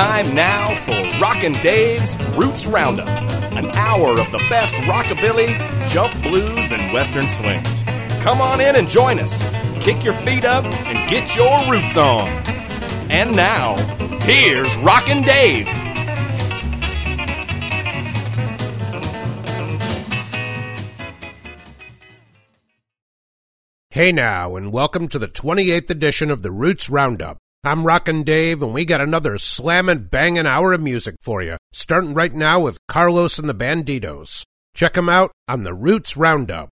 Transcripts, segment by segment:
time now for Rockin' Dave's Roots Roundup, an hour of the best rockabilly, jump blues, and western swing. Come on in and join us. Kick your feet up and get your roots on. And now, here's Rockin' Dave. Hey now, and welcome to the 28th edition of the Roots Roundup. I'm Rockin' Dave, and we got another slammin' bangin' hour of music for you, starting right now with Carlos and the Bandidos. Check 'em out on the Roots Roundup.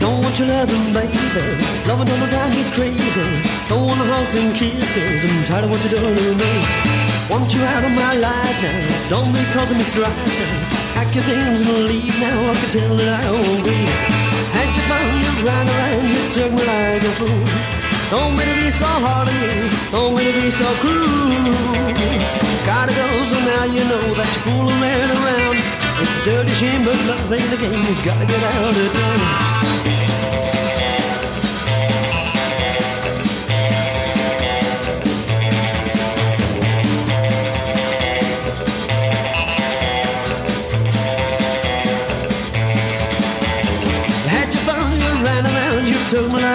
Don't your loving, baby. Don't hugs and kisses. I'm tired of what you're doing to me. Want you out of my life now. Don't be causing me strife now. Pack your things and leave now. I can tell that I won't be. Had you found you right around, you took me like a fool. Don't mean to be so hard on you. Don't mean to be so cruel. Gotta go, so now you know that you're fooling around. It's a dirty shame, but love ain't the game. You gotta get out of town.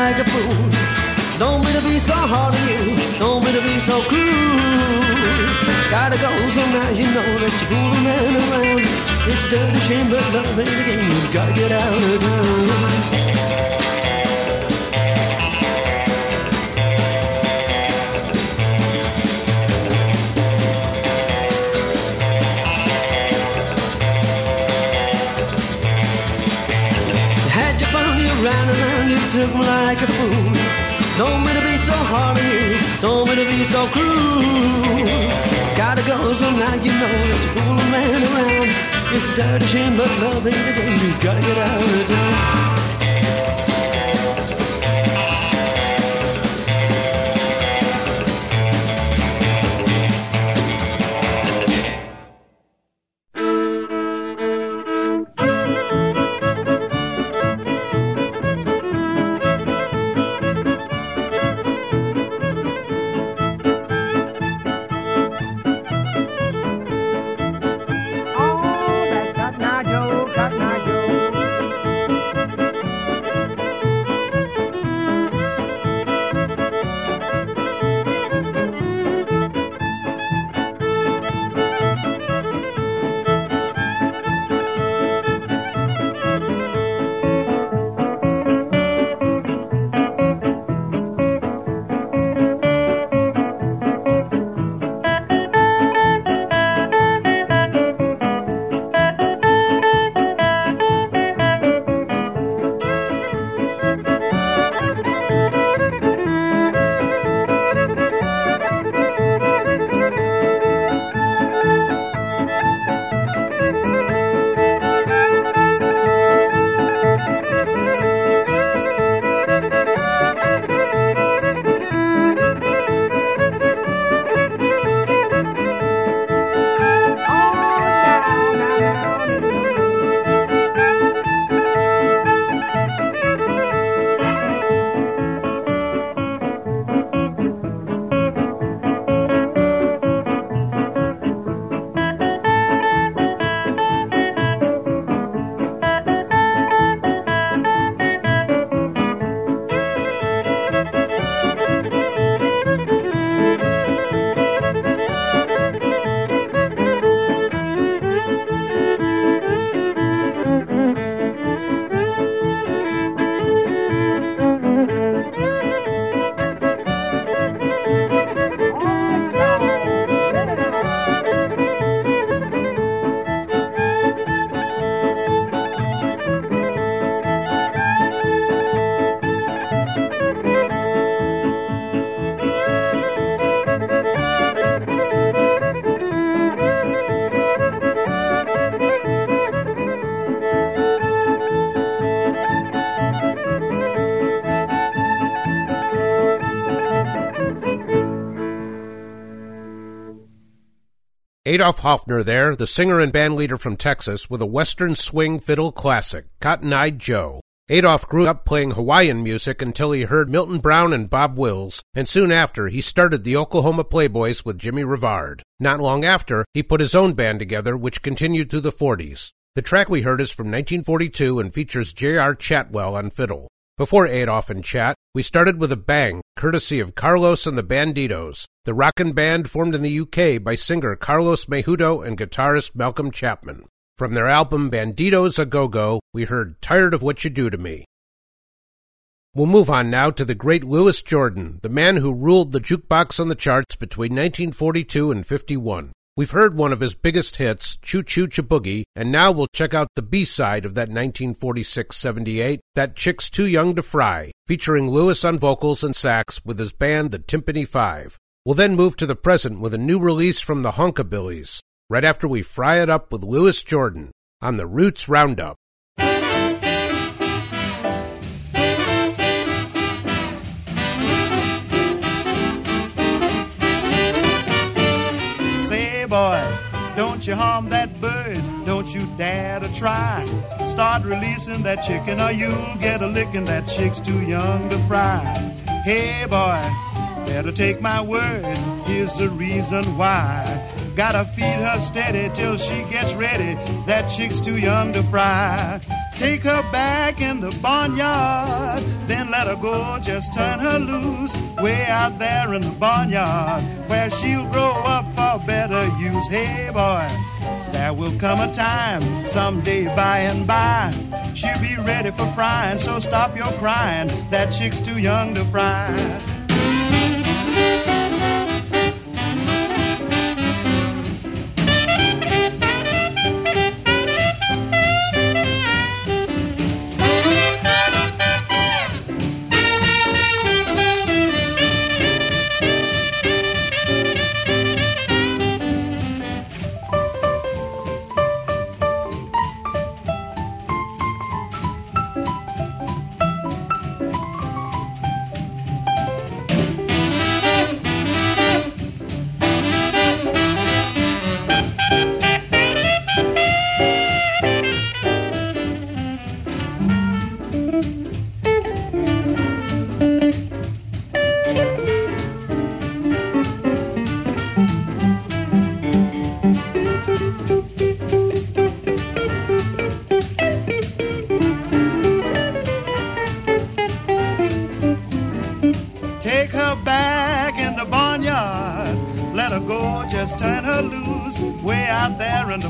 Like a fool. Don't mean to be so hard on you, don't mean to be so cruel. Gotta go, so now you know that you're fooling around. It's a dirty shame, but love ain't a game. You gotta get out of town. You me like a fool. Don't mean to be so hard on you, don't mean to be so cruel. Gotta go, so now you know that you're fooling man around. It's a dirty shame, but love ain't the game. You gotta get out of town. Adolph Hofner there, the singer and bandleader from Texas, with a Western swing fiddle classic, Cotton Eyed Joe. Adolph grew up playing Hawaiian music until he heard Milton Brown and Bob Wills, and soon after he started the Oklahoma Playboys with Jimmie Revard. Not long after, he put his own band together, which continued through the 40s. The track we heard is from 1942 and features J.R. Chatwell on fiddle. Before Adolf and Chat, we started with a bang, courtesy of Carlos and the Bandidos, the rockin' band formed in the UK by singer Carlos Mejudo and guitarist Malcolm Chapman. From their album Bandidos a Go Go, we heard Tired of What You Do to Me. We'll move on now to the great Louis Jordan, the man who ruled the jukebox on the charts between 1942 and 51. We've heard one of his biggest hits, Choo Choo Boogie, and now we'll check out the B side of that 1946 78, That Chick's Too Young to Fry, featuring Louis on vocals and sax with his band, the Tympany Five. We'll then move to the present with a new release from the Honkabillies, right after we fry it up with Louis Jordan on the Roots Roundup. Boy. Don't you harm that bird, don't you dare to try. Start releasing that chicken or you'll get a licking. That chick's too young to fry. Hey boy, better take my word, here's the reason why. Gotta feed her steady till she gets ready. That chick's too young to fry. Take her back in the barnyard, then let her go. Just turn her loose way out there in the barnyard, where she'll grow up for better use. Hey boy, there will come a time someday by and by. She'll be ready for frying, so stop your crying. That chick's too young to fry.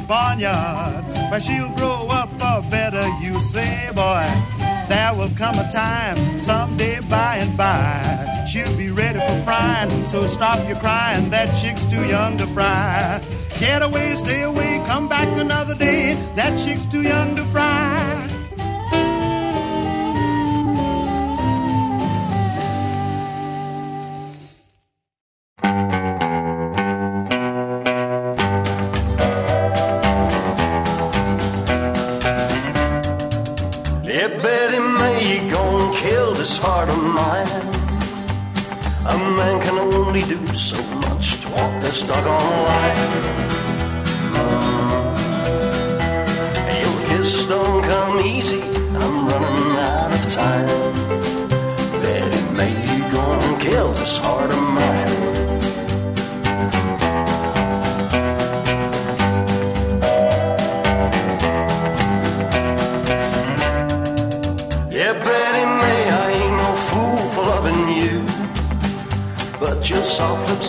Where she'll grow up for better. You say, boy, there will come a time someday by and by. She'll be ready for frying, so stop your crying. That chick's too young to fry. Get away, stay away, come back another day. That chick's too young to fry.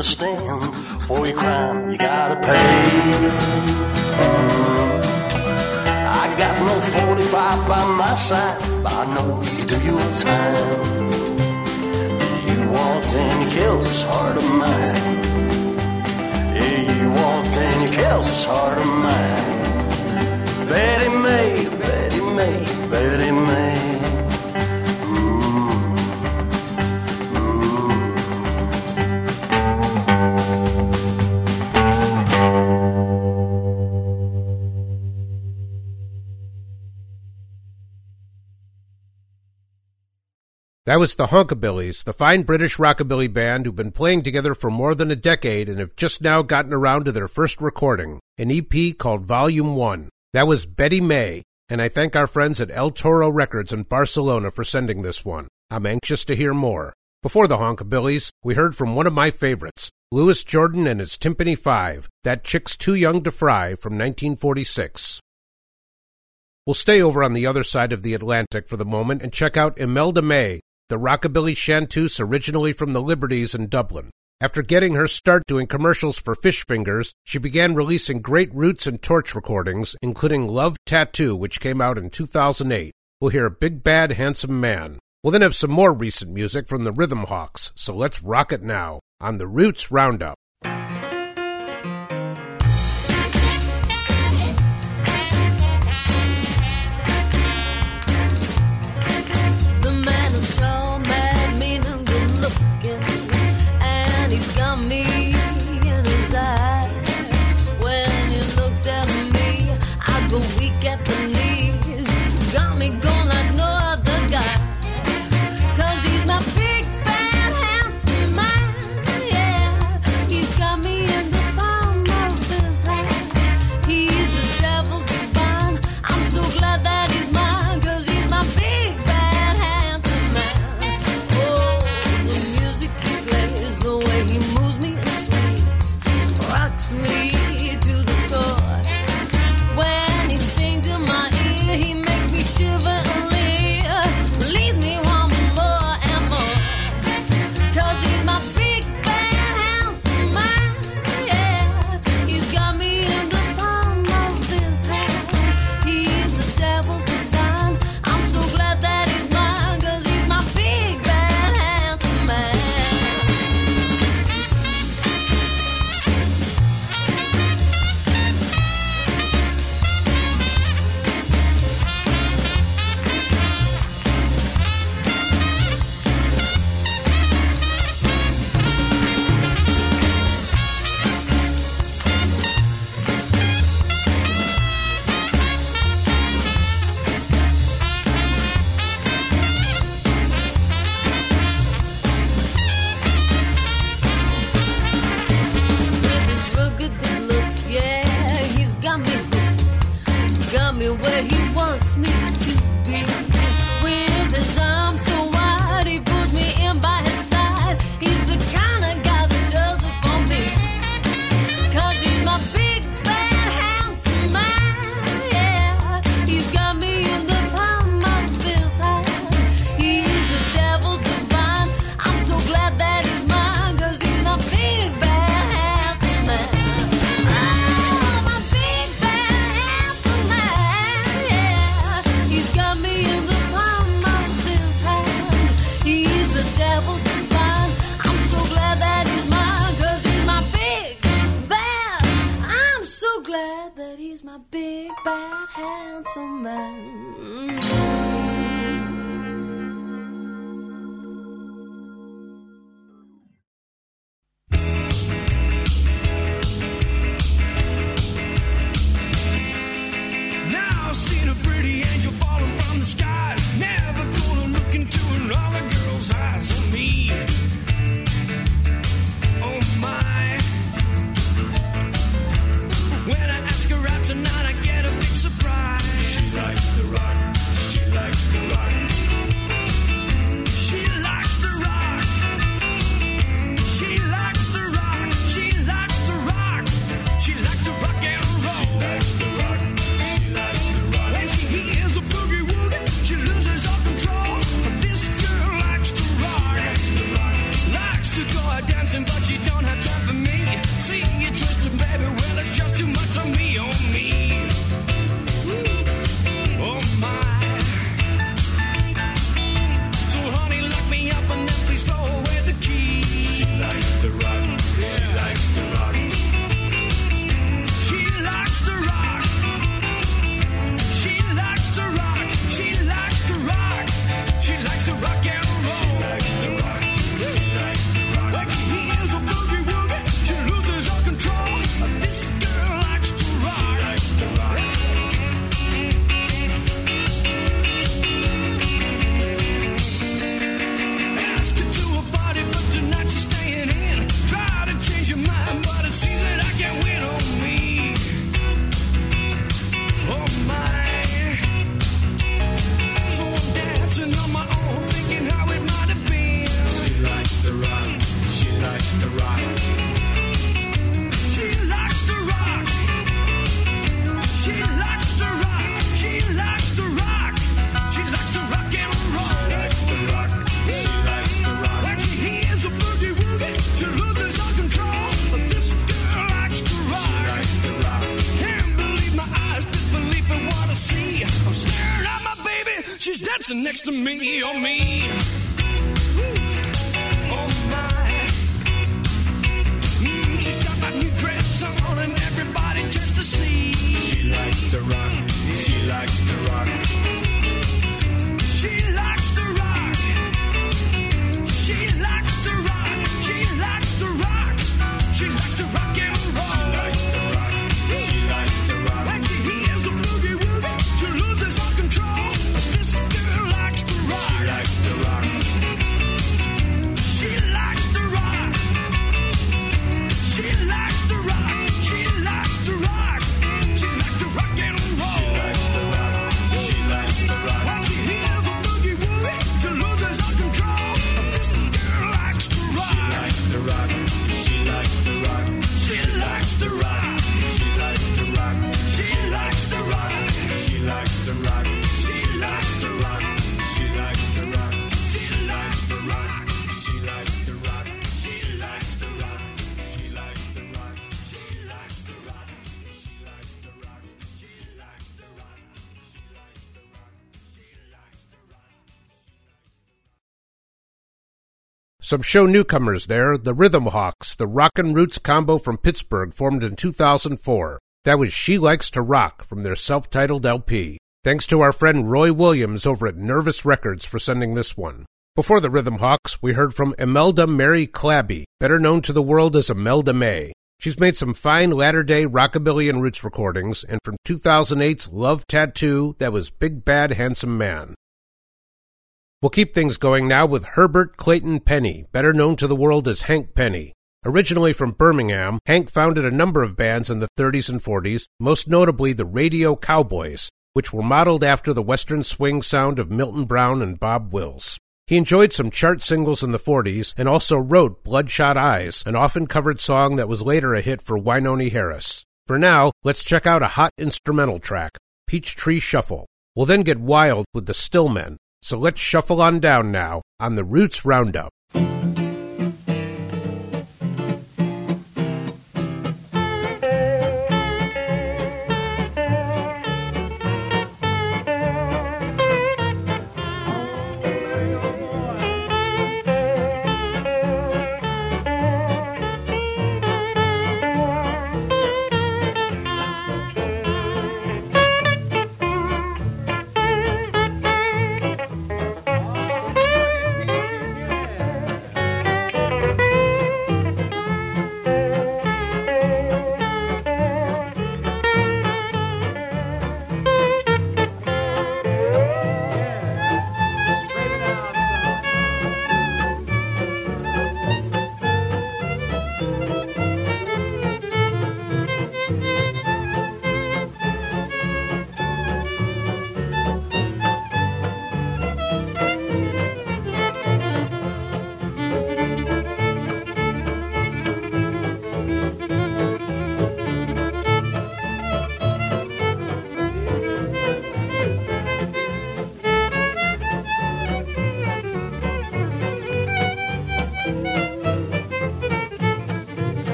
understand, for your crime you gotta pay. I got no 45 by my side, but I know you do your time. You want and you kill this heart of mine. Yeah, you want and you kill this heart of mine. Betty May, Betty May, Betty That was the Honkabillies, the fine British rockabilly band who've been playing together for more than a decade and have just now gotten around to their first recording, an EP called Volume 1. That was Betty May, and I thank our friends at El Toro Records in Barcelona for sending this one. I'm anxious to hear more. Before the Honkabillies, we heard from one of my favorites, Louis Jordan and his Tympany Five, That Chick's Too Young to Fry from 1946. We'll stay over on the other side of the Atlantic for the moment and check out Imelda May, the rockabilly chanteuse originally from the Liberties in Dublin. After getting her start doing commercials for fish fingers, she began releasing great roots and torch recordings, including Love Tattoo, which came out in 2008. We'll hear Big Bad Handsome Man. We'll then have some more recent music from the Rhythm Hawks, so let's rock it now on the Roots Roundup. Me, or me. Some show newcomers there, the Rhythm Hawks, the Rockin' Roots combo from Pittsburgh formed in 2004. That was She Likes to Rock from their self-titled LP. Thanks to our friend Roy Williams over at Nervous Records for sending this one. Before the Rhythm Hawks, we heard from Imelda Mary Clabby, better known to the world as Imelda May. She's made some fine latter-day rockabilly and roots recordings, and from 2008's Love Tattoo, that was Big Bad Handsome Man. We'll keep things going now with Herbert Clayton Penny, better known to the world as Hank Penny. Originally from Birmingham, Hank founded a number of bands in the 30s and 40s, most notably the Radio Cowboys, which were modeled after the western swing sound of Milton Brown and Bob Wills. He enjoyed some chart singles in the 40s and also wrote Bloodshot Eyes, an often covered song that was later a hit for Wynonie Harris. For now, let's check out a hot instrumental track, Peachtree Shuffle. We'll then get wild with the Stillmen, so let's shuffle on down now on the Roots Roundup.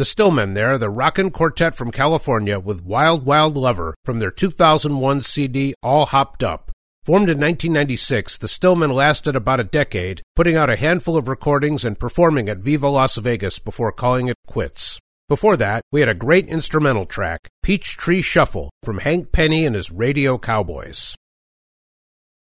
The Stillmen there, the rockin' quartet from California with Wild Wild Lover from their 2001 CD All Hopped Up. Formed in 1996, the Stillmen lasted about a decade, putting out a handful of recordings and performing at Viva Las Vegas before calling it quits. Before that, we had a great instrumental track, Peach Tree Shuffle, from Hank Penny and his Radio Cowboys.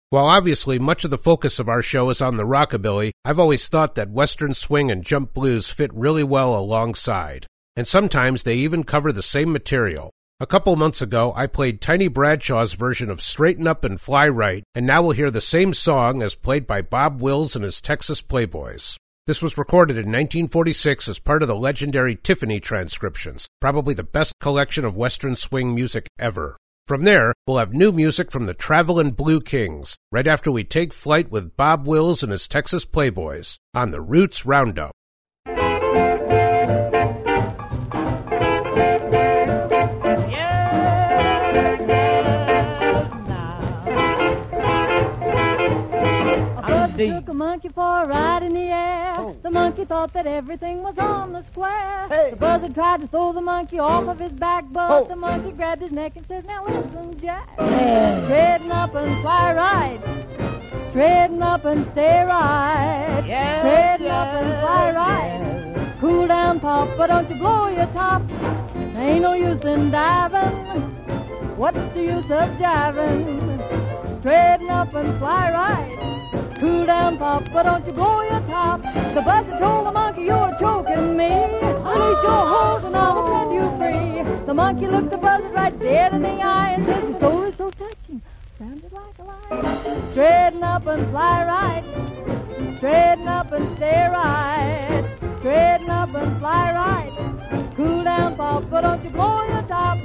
While obviously much of the focus of our show is on the rockabilly, I've always thought that western swing and jump blues fit really well alongside. And sometimes they even cover the same material. A couple months ago, I played Tiny Bradshaw's version of Straighten Up and Fly Right, and now we'll hear the same song as played by Bob Wills and his Texas Playboys. This was recorded in 1946 as part of the legendary Tiffany transcriptions, probably the best collection of Western swing music ever. From there, we'll have new music from the Travelin' Blue Kings, right after we take flight with Bob Wills and his Texas Playboys on the Roots Roundup. Took a monkey for a ride in the air. Oh, the monkey thought that everything was on the square. The buzzard tried to throw the monkey off of his back, but oh. the monkey grabbed his neck and says, Now listen, Jack. Straighten up and fly right. Straighten up and stay right. Straighten up and fly right. Cool down, Pop, but don't you blow your top. Ain't no use in diving. What's the use of jiving? Straighten up and fly right. Cool down, Pop, but don't you blow your top. The buzzard told the monkey, you're choking me. Release your hold and I will set you free. The monkey looked the buzzard right dead in the eye and said, your story's so touching. Sounded like a lie. Straighten up and fly right. Straighten up and stay right. Straighten up and fly right. Cool down, Pop, but don't you blow your top.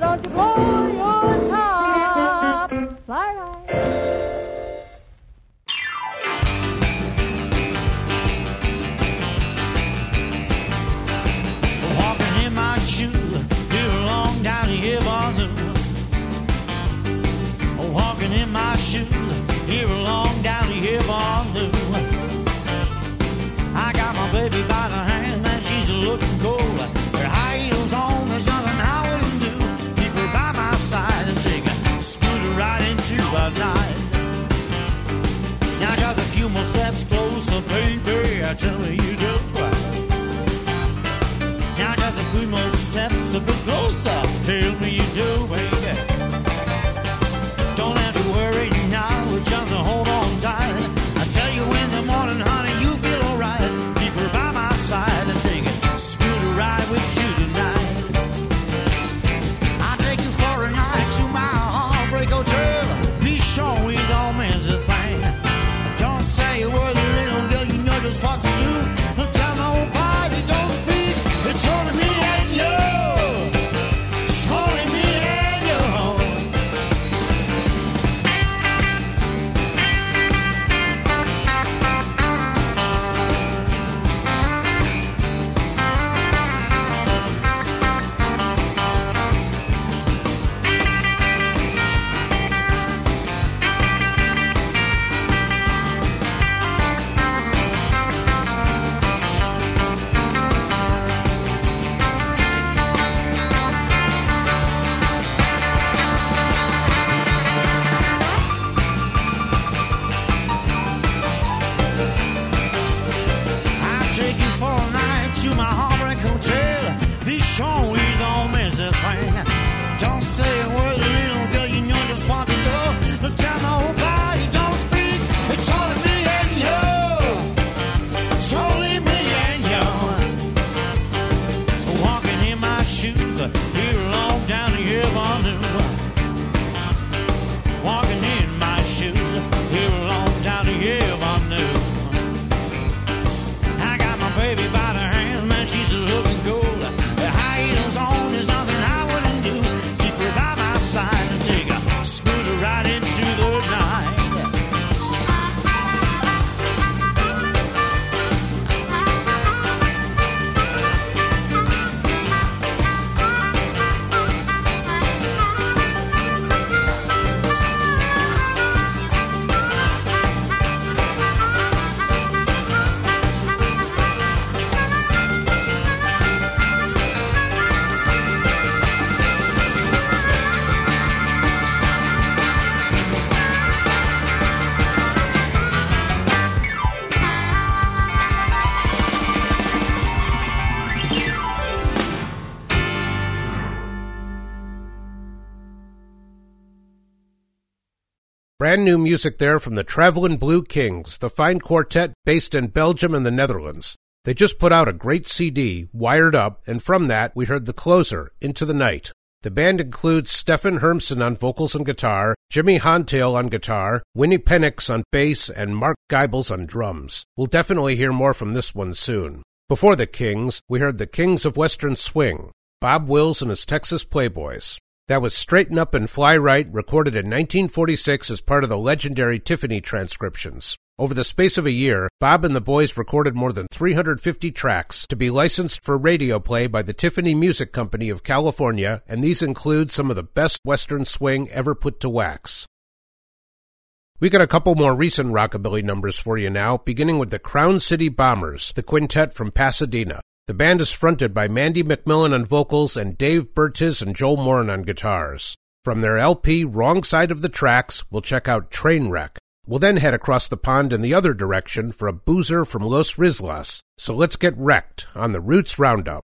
Down, Papa, don't you Brand new music there from the Travelin' Blue Kings, the fine quartet based in Belgium and the Netherlands. They just put out a great CD, Wired Up, and from that we heard the closer, Into the Night. The band includes Stefan Hermsen on vocals and guitar, Jimmy Hontail on guitar, Winnie Penix on bass, and Mark Geibels on drums. We'll definitely hear more from this one soon. Before the Kings, we heard the Kings of Western Swing, Bob Wills and his Texas Playboys. That was Straighten Up and Fly Right, recorded in 1946 as part of the legendary Tiffany transcriptions. Over the space of a year, Bob and the boys recorded more than 350 tracks to be licensed for radio play by the Tiffany Music Company of California, and these include some of the best Western swing ever put to wax. We got a couple more recent rockabilly numbers for you now, beginning with the Crown City Bombers, the quintet from Pasadena. The band is fronted by Mandy McMillan on vocals and Dave Bertiz and Joel Morin on guitars. From their LP Wrong Side of the Tracks, we'll check out Trainwreck. We'll then head across the pond in the other direction for a boozer from Los Rizlas. So let's get wrecked on the Roots Roundup.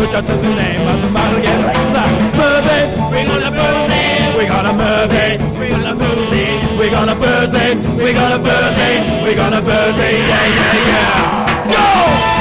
muchachos who name us Marvel again. It's a birthday, we got a birthday, we got a birthday, we got a birthday, we gonna birthday, we gonna birthday, we gonna birthday, yeah, yeah, yeah. Go!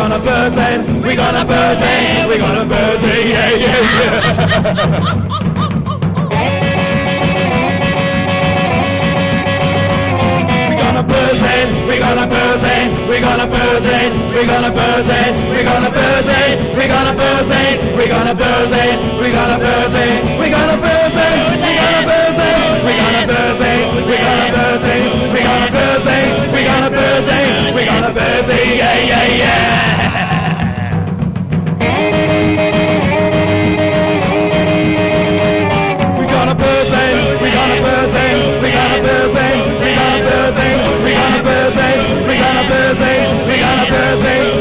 Gonna it, we're gonna it. We're gonna it, yeah, yeah, yeah. We it, we gonna it, we gonna it, we gonna it, we gonna it, we gonna it, we gonna buzz we gonna it, we gonna buzz we gonna it, we got a birthday, we got a birthday, we got a birthday, we got a birthday, we got a birthday, yeah, yeah, yeah. birthday, we got a birthday, we got a birthday,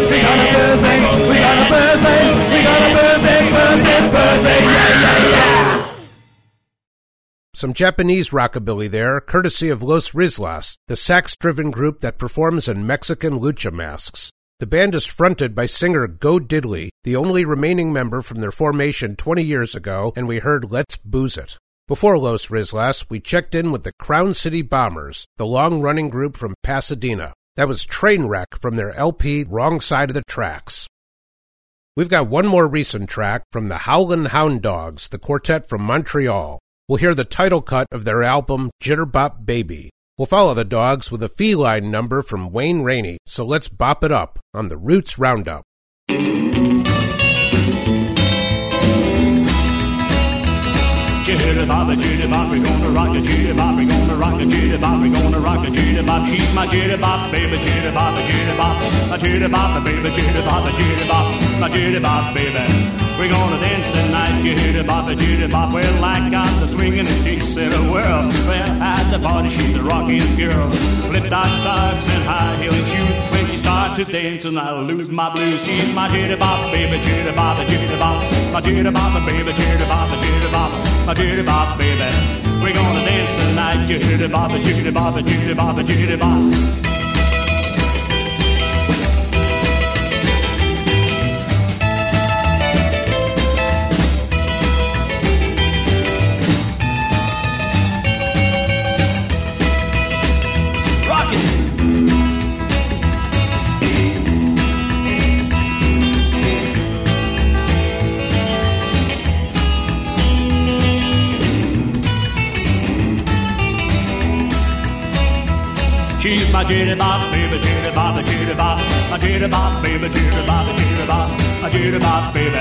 Some Japanese rockabilly there, courtesy of Los Rizlas, the sax driven group that performs in Mexican lucha masks. The band is fronted by singer Go Diddley, the only remaining member from their formation 20 years ago, and we heard Let's Booze It. Before Los Rizlas, we checked in with the Crown City Bombers, the long running group from Pasadena. That was Trainwreck from their LP Wrong Side of the Tracks. We've got one more recent track from the Howlin' Hound Dogs, the quartet from Montreal. We'll hear the title cut of their album Jitterbop Baby. We'll follow the dogs with a feline number from Wayne Rainey, so let's bop it up on the Roots Roundup. Jitterbop, jitterbop, we're gonna rock the jitterbop, we're gonna rock the jitterbop, we're gonna rock the jitterbop. She's my jitterbop, baby jitterbop, jitterbop, my jitterbop, baby jitterbop, jitterbop, my jitterbop, baby. We gonna dance tonight, jitty bop, jitty bop. Well, I got the swinging and she said, oh, well, well, at the party she's a rocking girl, flip top socks and high heeling shoes. When she start to dance and I lose my blues, she's my jitty bop, baby, jitty bop, jitty bop, my jitty bop, baby, jitty bop, jitty bop, my jitty bop, baby. We gonna dance tonight, jitty bop, jitty bop, jitty bop, jitty bop. She's my jitty bop, baby, jitty bop, jitty bop, my jitty bop, baby, jitty bop, jitty bop, my jitty bop, baby.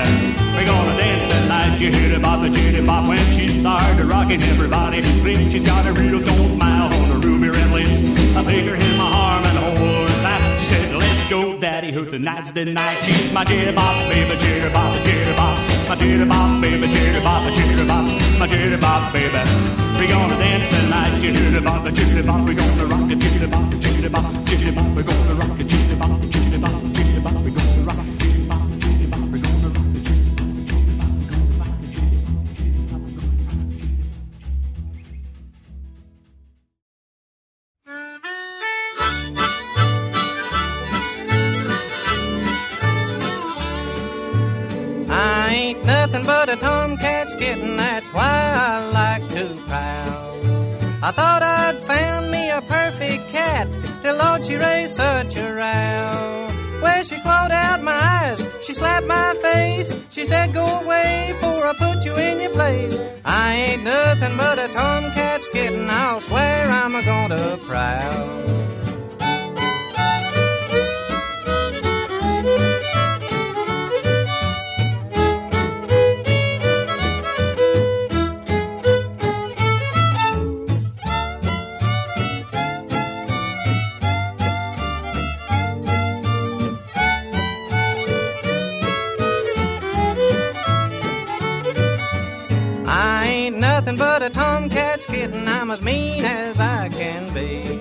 We gonna dance tonight, jitty bop, jitty bop. When she started rocking, everybody thinks she's got a real gold smile on her ruby red lips. I take her in my arm and hold her tight. She said, "Let's go, daddy, who tonight's the night." She's my jitty bop, baby, jitty bop, jitty bop, my jitty bop, baby, jitty bop, jitty bop, my jitty bop, baby. We're gonna dance tonight, jiggity bop, jiggity bop. We're gonna rock the jiggity bop, jiggity bop, jiggity bop. We're gonna rock the jiggity I thought I'd found me a perfect cat till Lord she raised such a row. Well, she clawed out my eyes, she slapped my face, she said, Go away, for I put you in your place. I ain't nothing but a tomcat's kitten, I'll swear I'm a gonna prowl. Kitten. I'm as mean as I can be.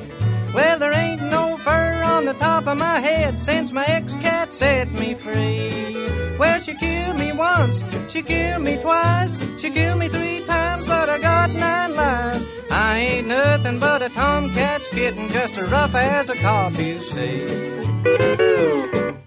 Well, there ain't no fur on the top of my head since my ex-cat set me free. Well, she killed me once, she killed me twice, she killed me three times, but I got nine lives. I ain't nothing but a tomcat's kitten, just as rough as a cop, you see.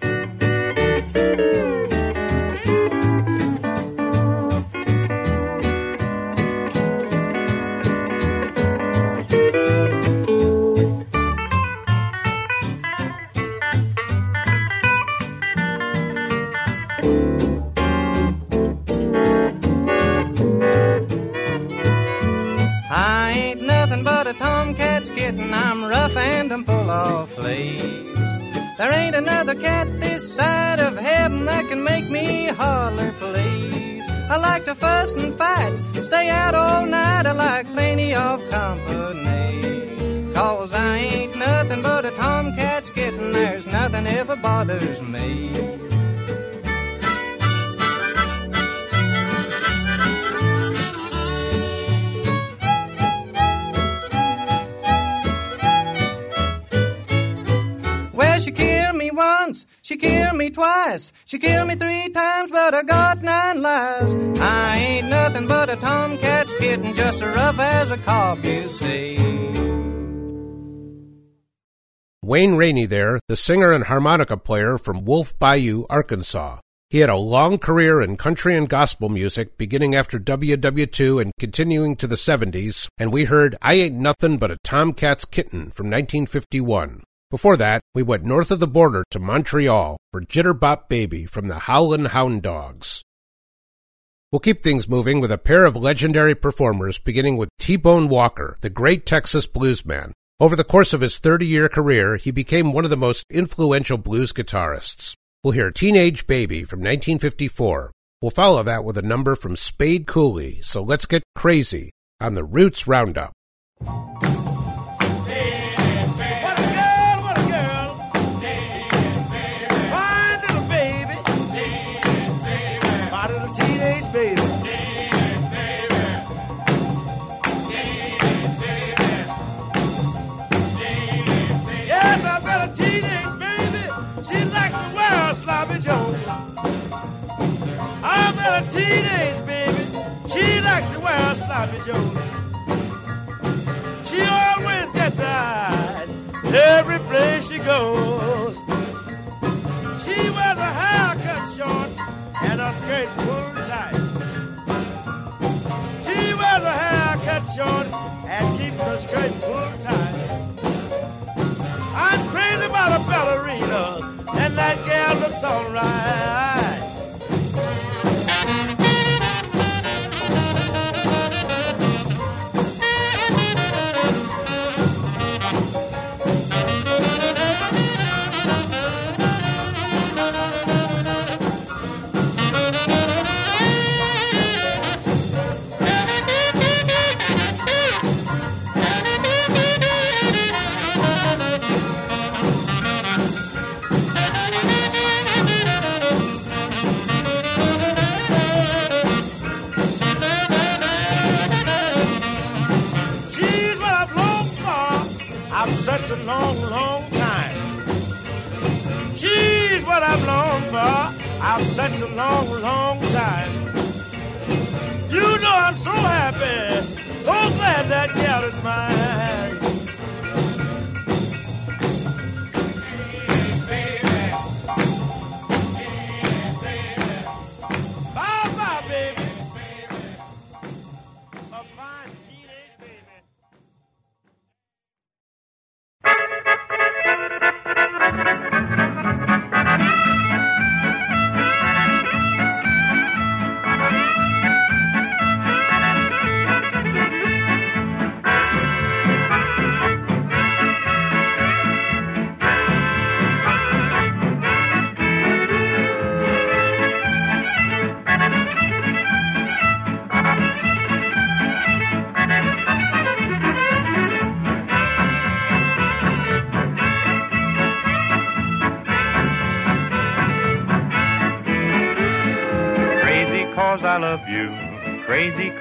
I'm full of fleas. There ain't another cat this side of heaven that can make me holler, please. I like to fuss and fight, stay out all night. I like plenty of company. Cause I ain't nothing but a tomcat's kitten. There's nothing ever bothers me. She killed me twice, she killed me three times, but I got nine lives. I ain't nothing but a tomcat's kitten, just as rough as a cob, you see. Wayne Rainey there, the singer and harmonica player from Wolf Bayou, Arkansas. He had a long career in country and gospel music, beginning after WW2 and continuing to the 70s, and we heard I Ain't Nothing But a Tomcat's Kitten from 1951. Before that, we went north of the border to Montreal for Jitterbop Baby from the Howlin' Hound Dogs. We'll keep things moving with a pair of legendary performers, beginning with T-Bone Walker, the great Texas bluesman. Over the course of his 30-year career, he became one of the most influential blues guitarists. We'll hear Teenage Baby from 1954. We'll follow that with a number from Spade Cooley, so let's get crazy on the Roots Roundup. Bet a teenage baby. She likes to wear a sloppy joe. She always gets eyes every place she goes. She wears her hair cut short and her skirt pulled tight. She wears her hair cut short and keeps her skirt pulled tight. I'm crazy about a ballerina, and that gal looks alright. I've such a long, long time. She's what I've longed for. I've such a long, long time. You know I'm so happy, so glad that gal is mine.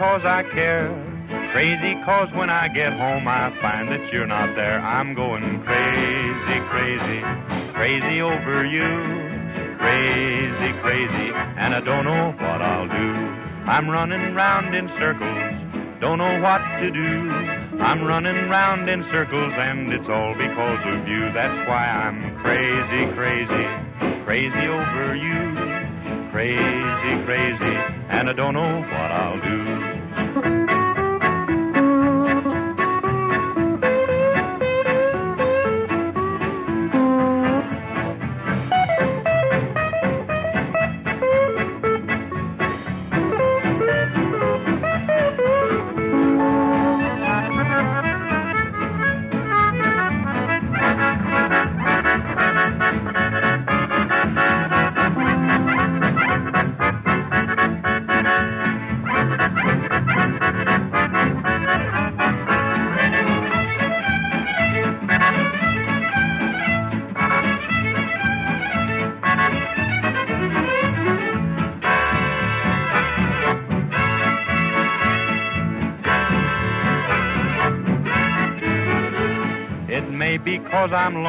Cause I care, crazy cause when I get home I find that you're not there. I'm going crazy, crazy, crazy over you, crazy, crazy, and I don't know what I'll do. I'm running round in circles, don't know what to do. I'm running round in circles and it's all because of you. That's why I'm crazy, crazy, crazy over you. Crazy, crazy, and I don't know what I'll do.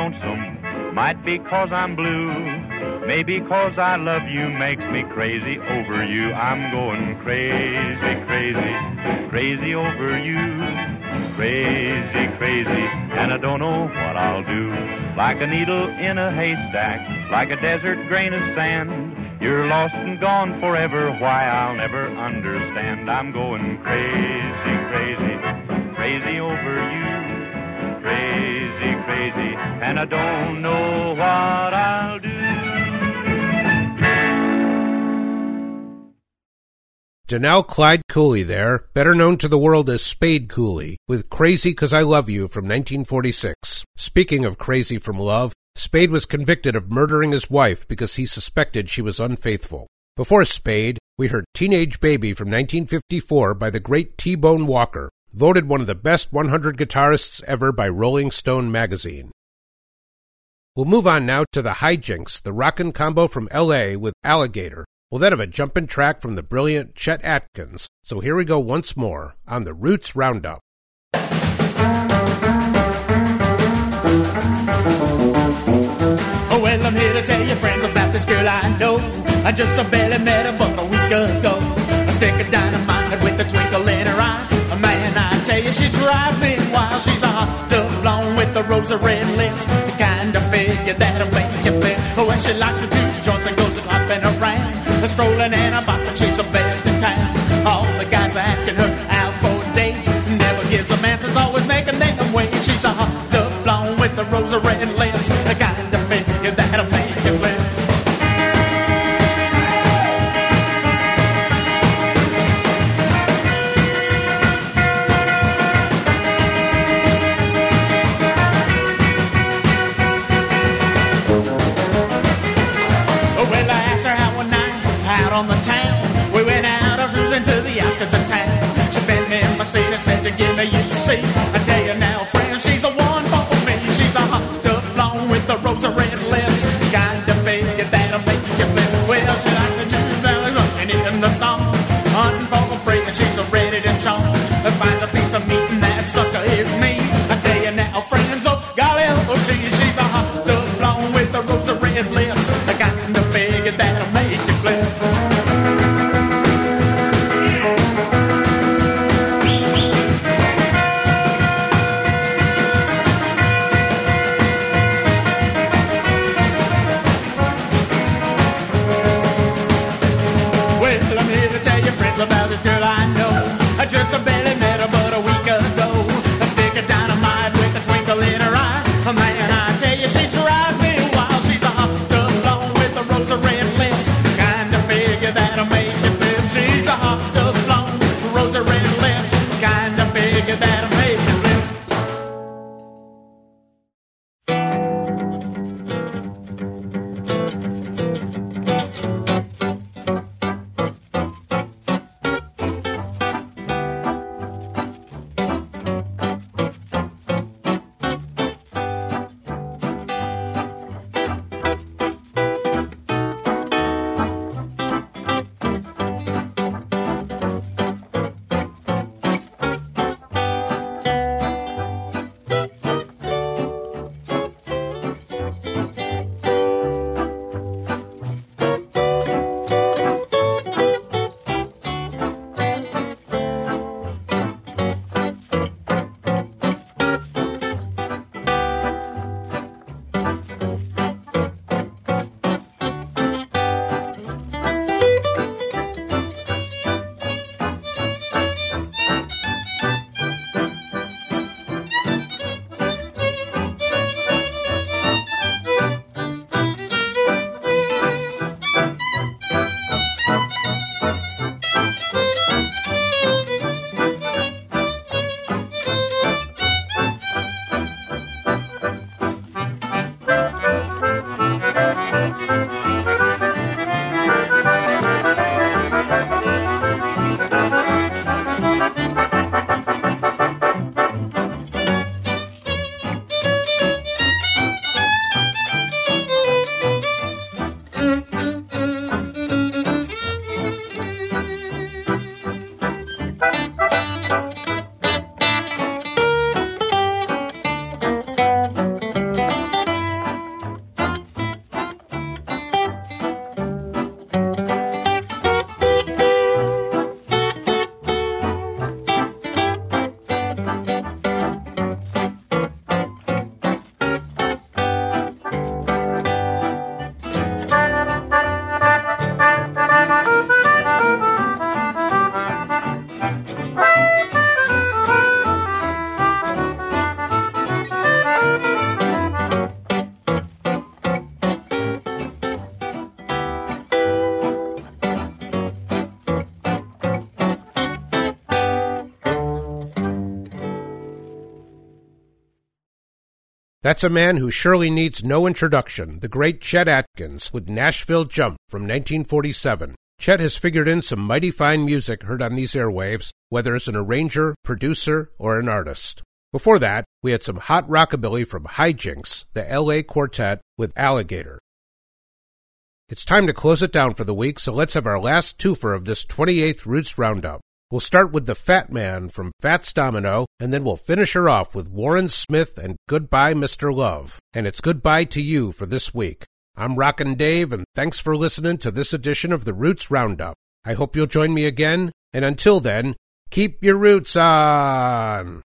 Lonesome, might be cause I'm blue, maybe cause I love you makes me crazy over you. I'm going crazy, crazy, crazy over you. Crazy, crazy, and I don't know what I'll do. Like a needle in a haystack, like a desert grain of sand. You're lost and gone forever, why I'll never understand. I'm going crazy, crazy, crazy over you crazy, crazy, and I don't know what I'll do. Donnell Clyde Cooley there, better known to the world as Spade Cooley, with Crazy 'Cause I Love You from 1946. Speaking of crazy from love, Spade was convicted of murdering his wife because he suspected she was unfaithful. Before Spade, we heard Teenage Baby from 1954 by the great T-Bone Walker, voted one of the best 100 guitarists ever by Rolling Stone magazine. We'll move on now to the Hijinks, the rockin' combo from LA with Alligator. We'll then have a jumpin' track from the brilliant Chet Atkins. So here we go once more on the Roots Roundup. Oh, well, I'm here to tell you, friends, about this girl I know. I just barely met her but a week ago. A stick of dynamite with a twinkle in you, she drives me wild. She's a hot blonde with the rose of red lips. The kind of figure that'll make you feel. Oh, well, she likes to do joints and goes hopping around. Strolling and a That's a man who surely needs no introduction, the great Chet Atkins with Nashville Jump from 1947. Chet has figured in some mighty fine music heard on these airwaves, whether as an arranger, producer, or an artist. Before that, we had some hot rockabilly from Hijinks, the LA Quartet, with Alligator. It's time to close it down for the week, so let's have our last twofer of this 28th Roots Roundup. We'll start with the Fat Man from Fats Domino, and then we'll finish her off with Warren Smith and Goodbye, Mr. Love. And it's goodbye to you for this week. I'm Rockin' Dave, and thanks for listening to this edition of the Roots Roundup. I hope you'll join me again, and until then, keep your roots on!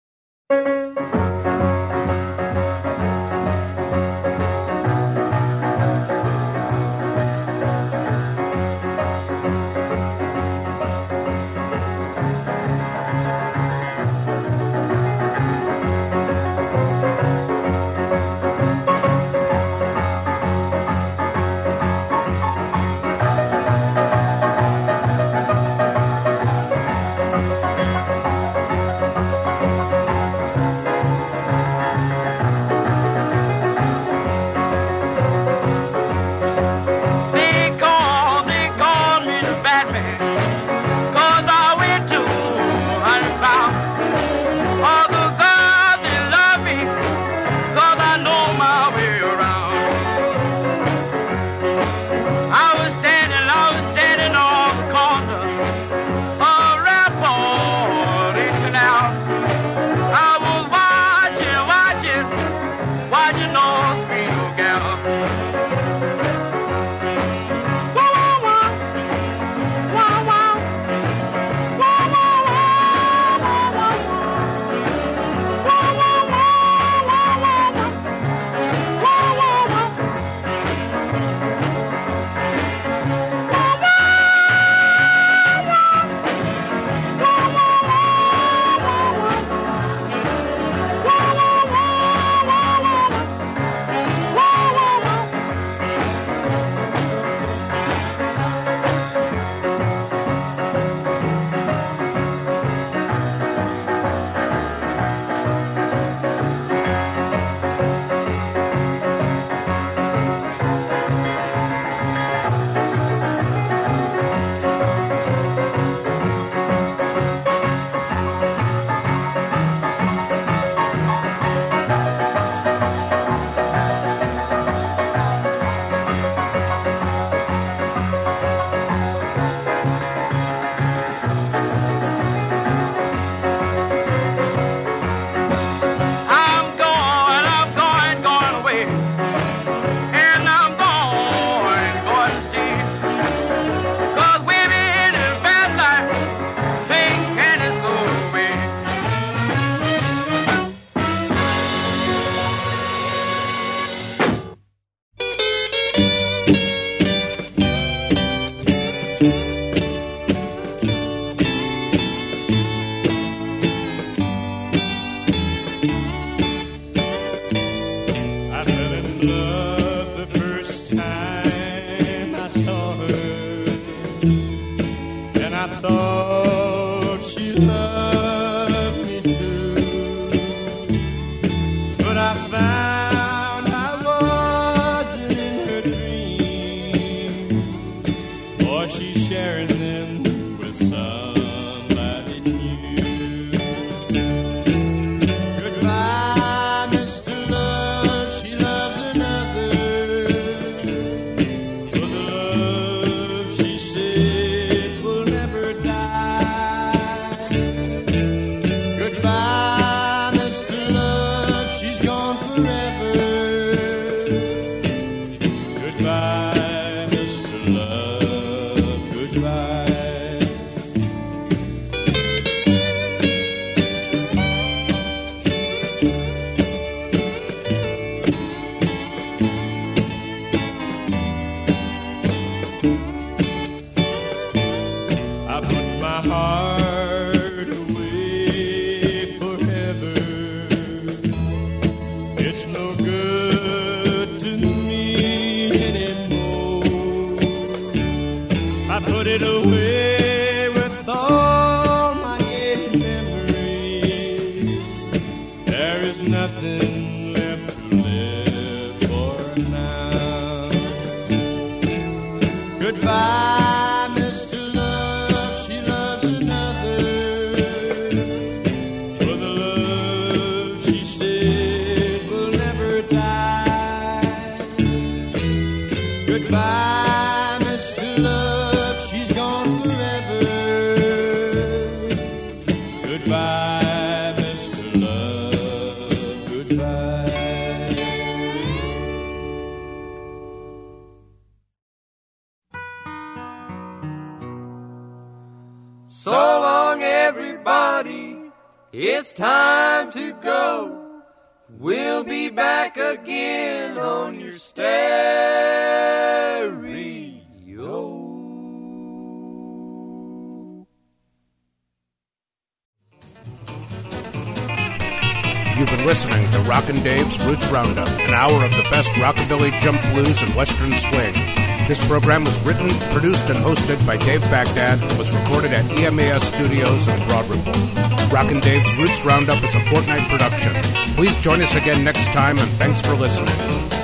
Blues, and western swing. This program was written, produced, and hosted by Dave Baghdad and was recorded at EMAS Studios in Broad Ripple. Rockin' Dave's Roots Roundup is a fortnight production. Please join us again next time, and thanks for listening.